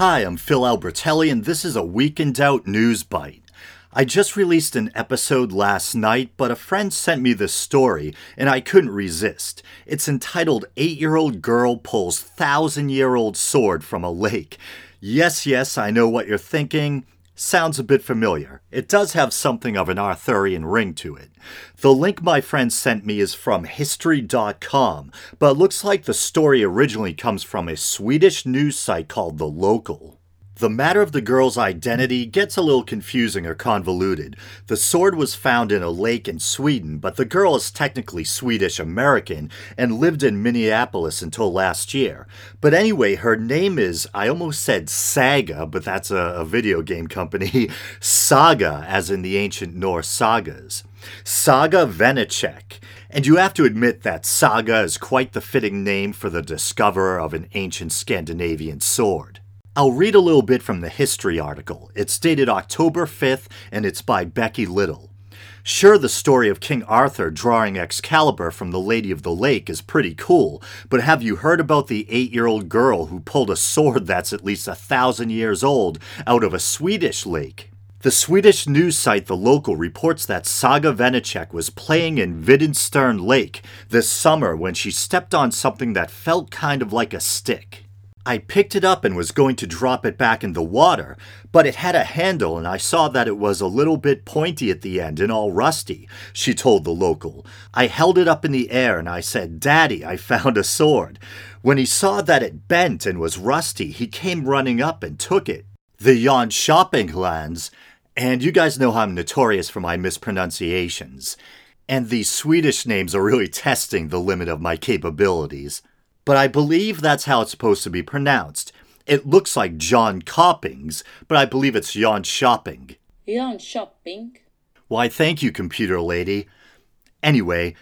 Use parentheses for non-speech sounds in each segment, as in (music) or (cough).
Hi, I'm Phil Albertelli, and this is a Week in Doubt News Byte. I just released an episode last night, but a friend sent me this story, and I couldn't resist. It's entitled Eight Year Old Girl Pulls Thousand Year Old Sword from a Lake. Yes, yes, I know what you're thinking sounds a bit familiar. It does have something of an Arthurian ring to it. The link my friend sent me is from History.com, but looks like the story originally comes from a Swedish news site called The Local. The matter of the girl's identity gets a little confusing or convoluted. The sword was found in a lake in Sweden, but the girl is technically Swedish American and lived in Minneapolis until last year. But anyway, her name is, I almost said Sega, but that's a, a video game company, (laughs) Saga, as in the ancient Norse sagas. Saga Vanecek. And you have to admit that Saga is quite the fitting name for the discoverer of an ancient Scandinavian sword. I'll read a little bit from the history article. It's dated October 5th and it's by Becky Little. Sure, the story of King Arthur drawing Excalibur from the Lady of the Lake is pretty cool, but have you heard about the eight year old girl who pulled a sword that's at least a thousand years old out of a Swedish lake? The Swedish news site The Local reports that Saga Vanecek was playing in Viddenstern Lake this summer when she stepped on something that felt kind of like a stick. I picked it up and was going to drop it back in the water, but it had a handle and I saw that it was a little bit pointy at the end and all rusty, she told the local. I held it up in the air and I said, Daddy, I found a sword. When he saw that it bent and was rusty, he came running up and took it. The Yon Shopping lands, and you guys know how I'm notorious for my mispronunciations. And these Swedish names are really (laughs) testing the limit of my capabilities but I believe that's how it's supposed to be pronounced. It looks like John Coppings, but I believe it's Jan Shopping. Jan Shopping. Why, thank you, computer lady. Anyway,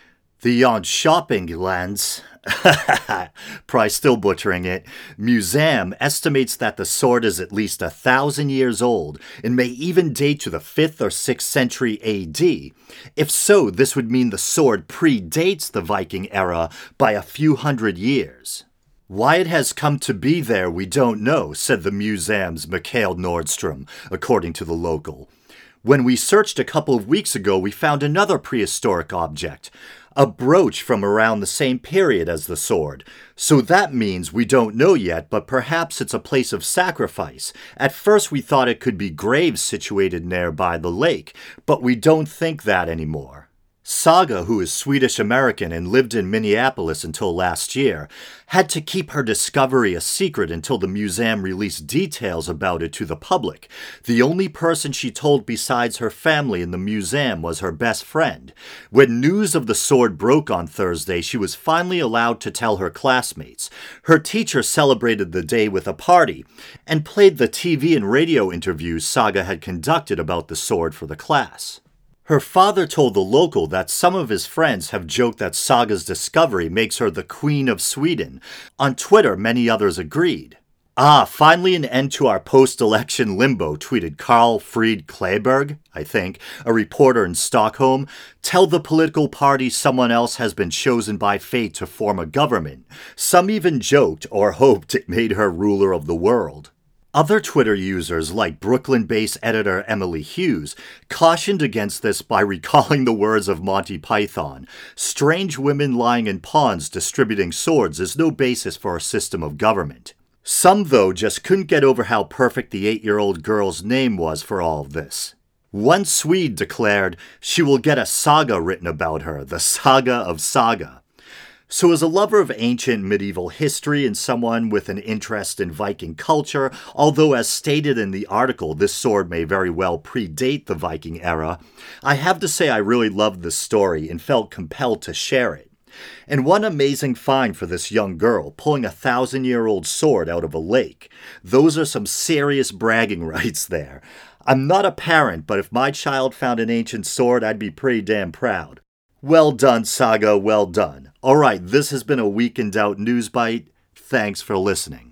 the Jönköping lands (laughs) Probably still butchering it. Museum estimates that the sword is at least a thousand years old and may even date to the 5th or 6th century AD. If so, this would mean the sword predates the Viking era by a few hundred years. Why it has come to be there, we don't know, said the museum's Mikael Nordstrom, according to the local. When we searched a couple of weeks ago, we found another prehistoric object, a brooch from around the same period as the sword. So that means we don't know yet, but perhaps it's a place of sacrifice. At first, we thought it could be graves situated nearby the lake, but we don't think that anymore. Saga, who is Swedish American and lived in Minneapolis until last year, had to keep her discovery a secret until the museum released details about it to the public. The only person she told besides her family in the museum was her best friend. When news of the sword broke on Thursday, she was finally allowed to tell her classmates. Her teacher celebrated the day with a party and played the TV and radio interviews Saga had conducted about the sword for the class. Her father told the local that some of his friends have joked that Saga's discovery makes her the Queen of Sweden. On Twitter, many others agreed. Ah, finally an end to our post election limbo, tweeted Carl Fridh Kleberg, I think, a reporter in Stockholm. Tell the political party someone else has been chosen by fate to form a government. Some even joked or (laughs) hoped it made her ruler of the world. Other Twitter users, like Brooklyn based editor Emily Hughes, cautioned against this by (laughs) recalling the words of Monty Python Strange women lying in ponds distributing swords is no basis for a system of government. Some, though, just couldn't get over how perfect the eight year old girl's name was for all of this. One Swede declared she will get a saga written about her, the Saga of Saga. So, as a lover of ancient medieval history and someone with an interest in Viking culture, although as stated in the article, this sword may very well predate the Viking era, I have to say I really loved this story and felt compelled to share it. And one amazing find for this young girl, pulling a thousand year old sword out of a lake. Those are some serious bragging (laughs) rights there. I'm not a parent, but if my child found an ancient sword, I'd be pretty damn proud. Well done, Saga, well done. All right, this has been a Week in Doubt News Byte. Thanks for listening.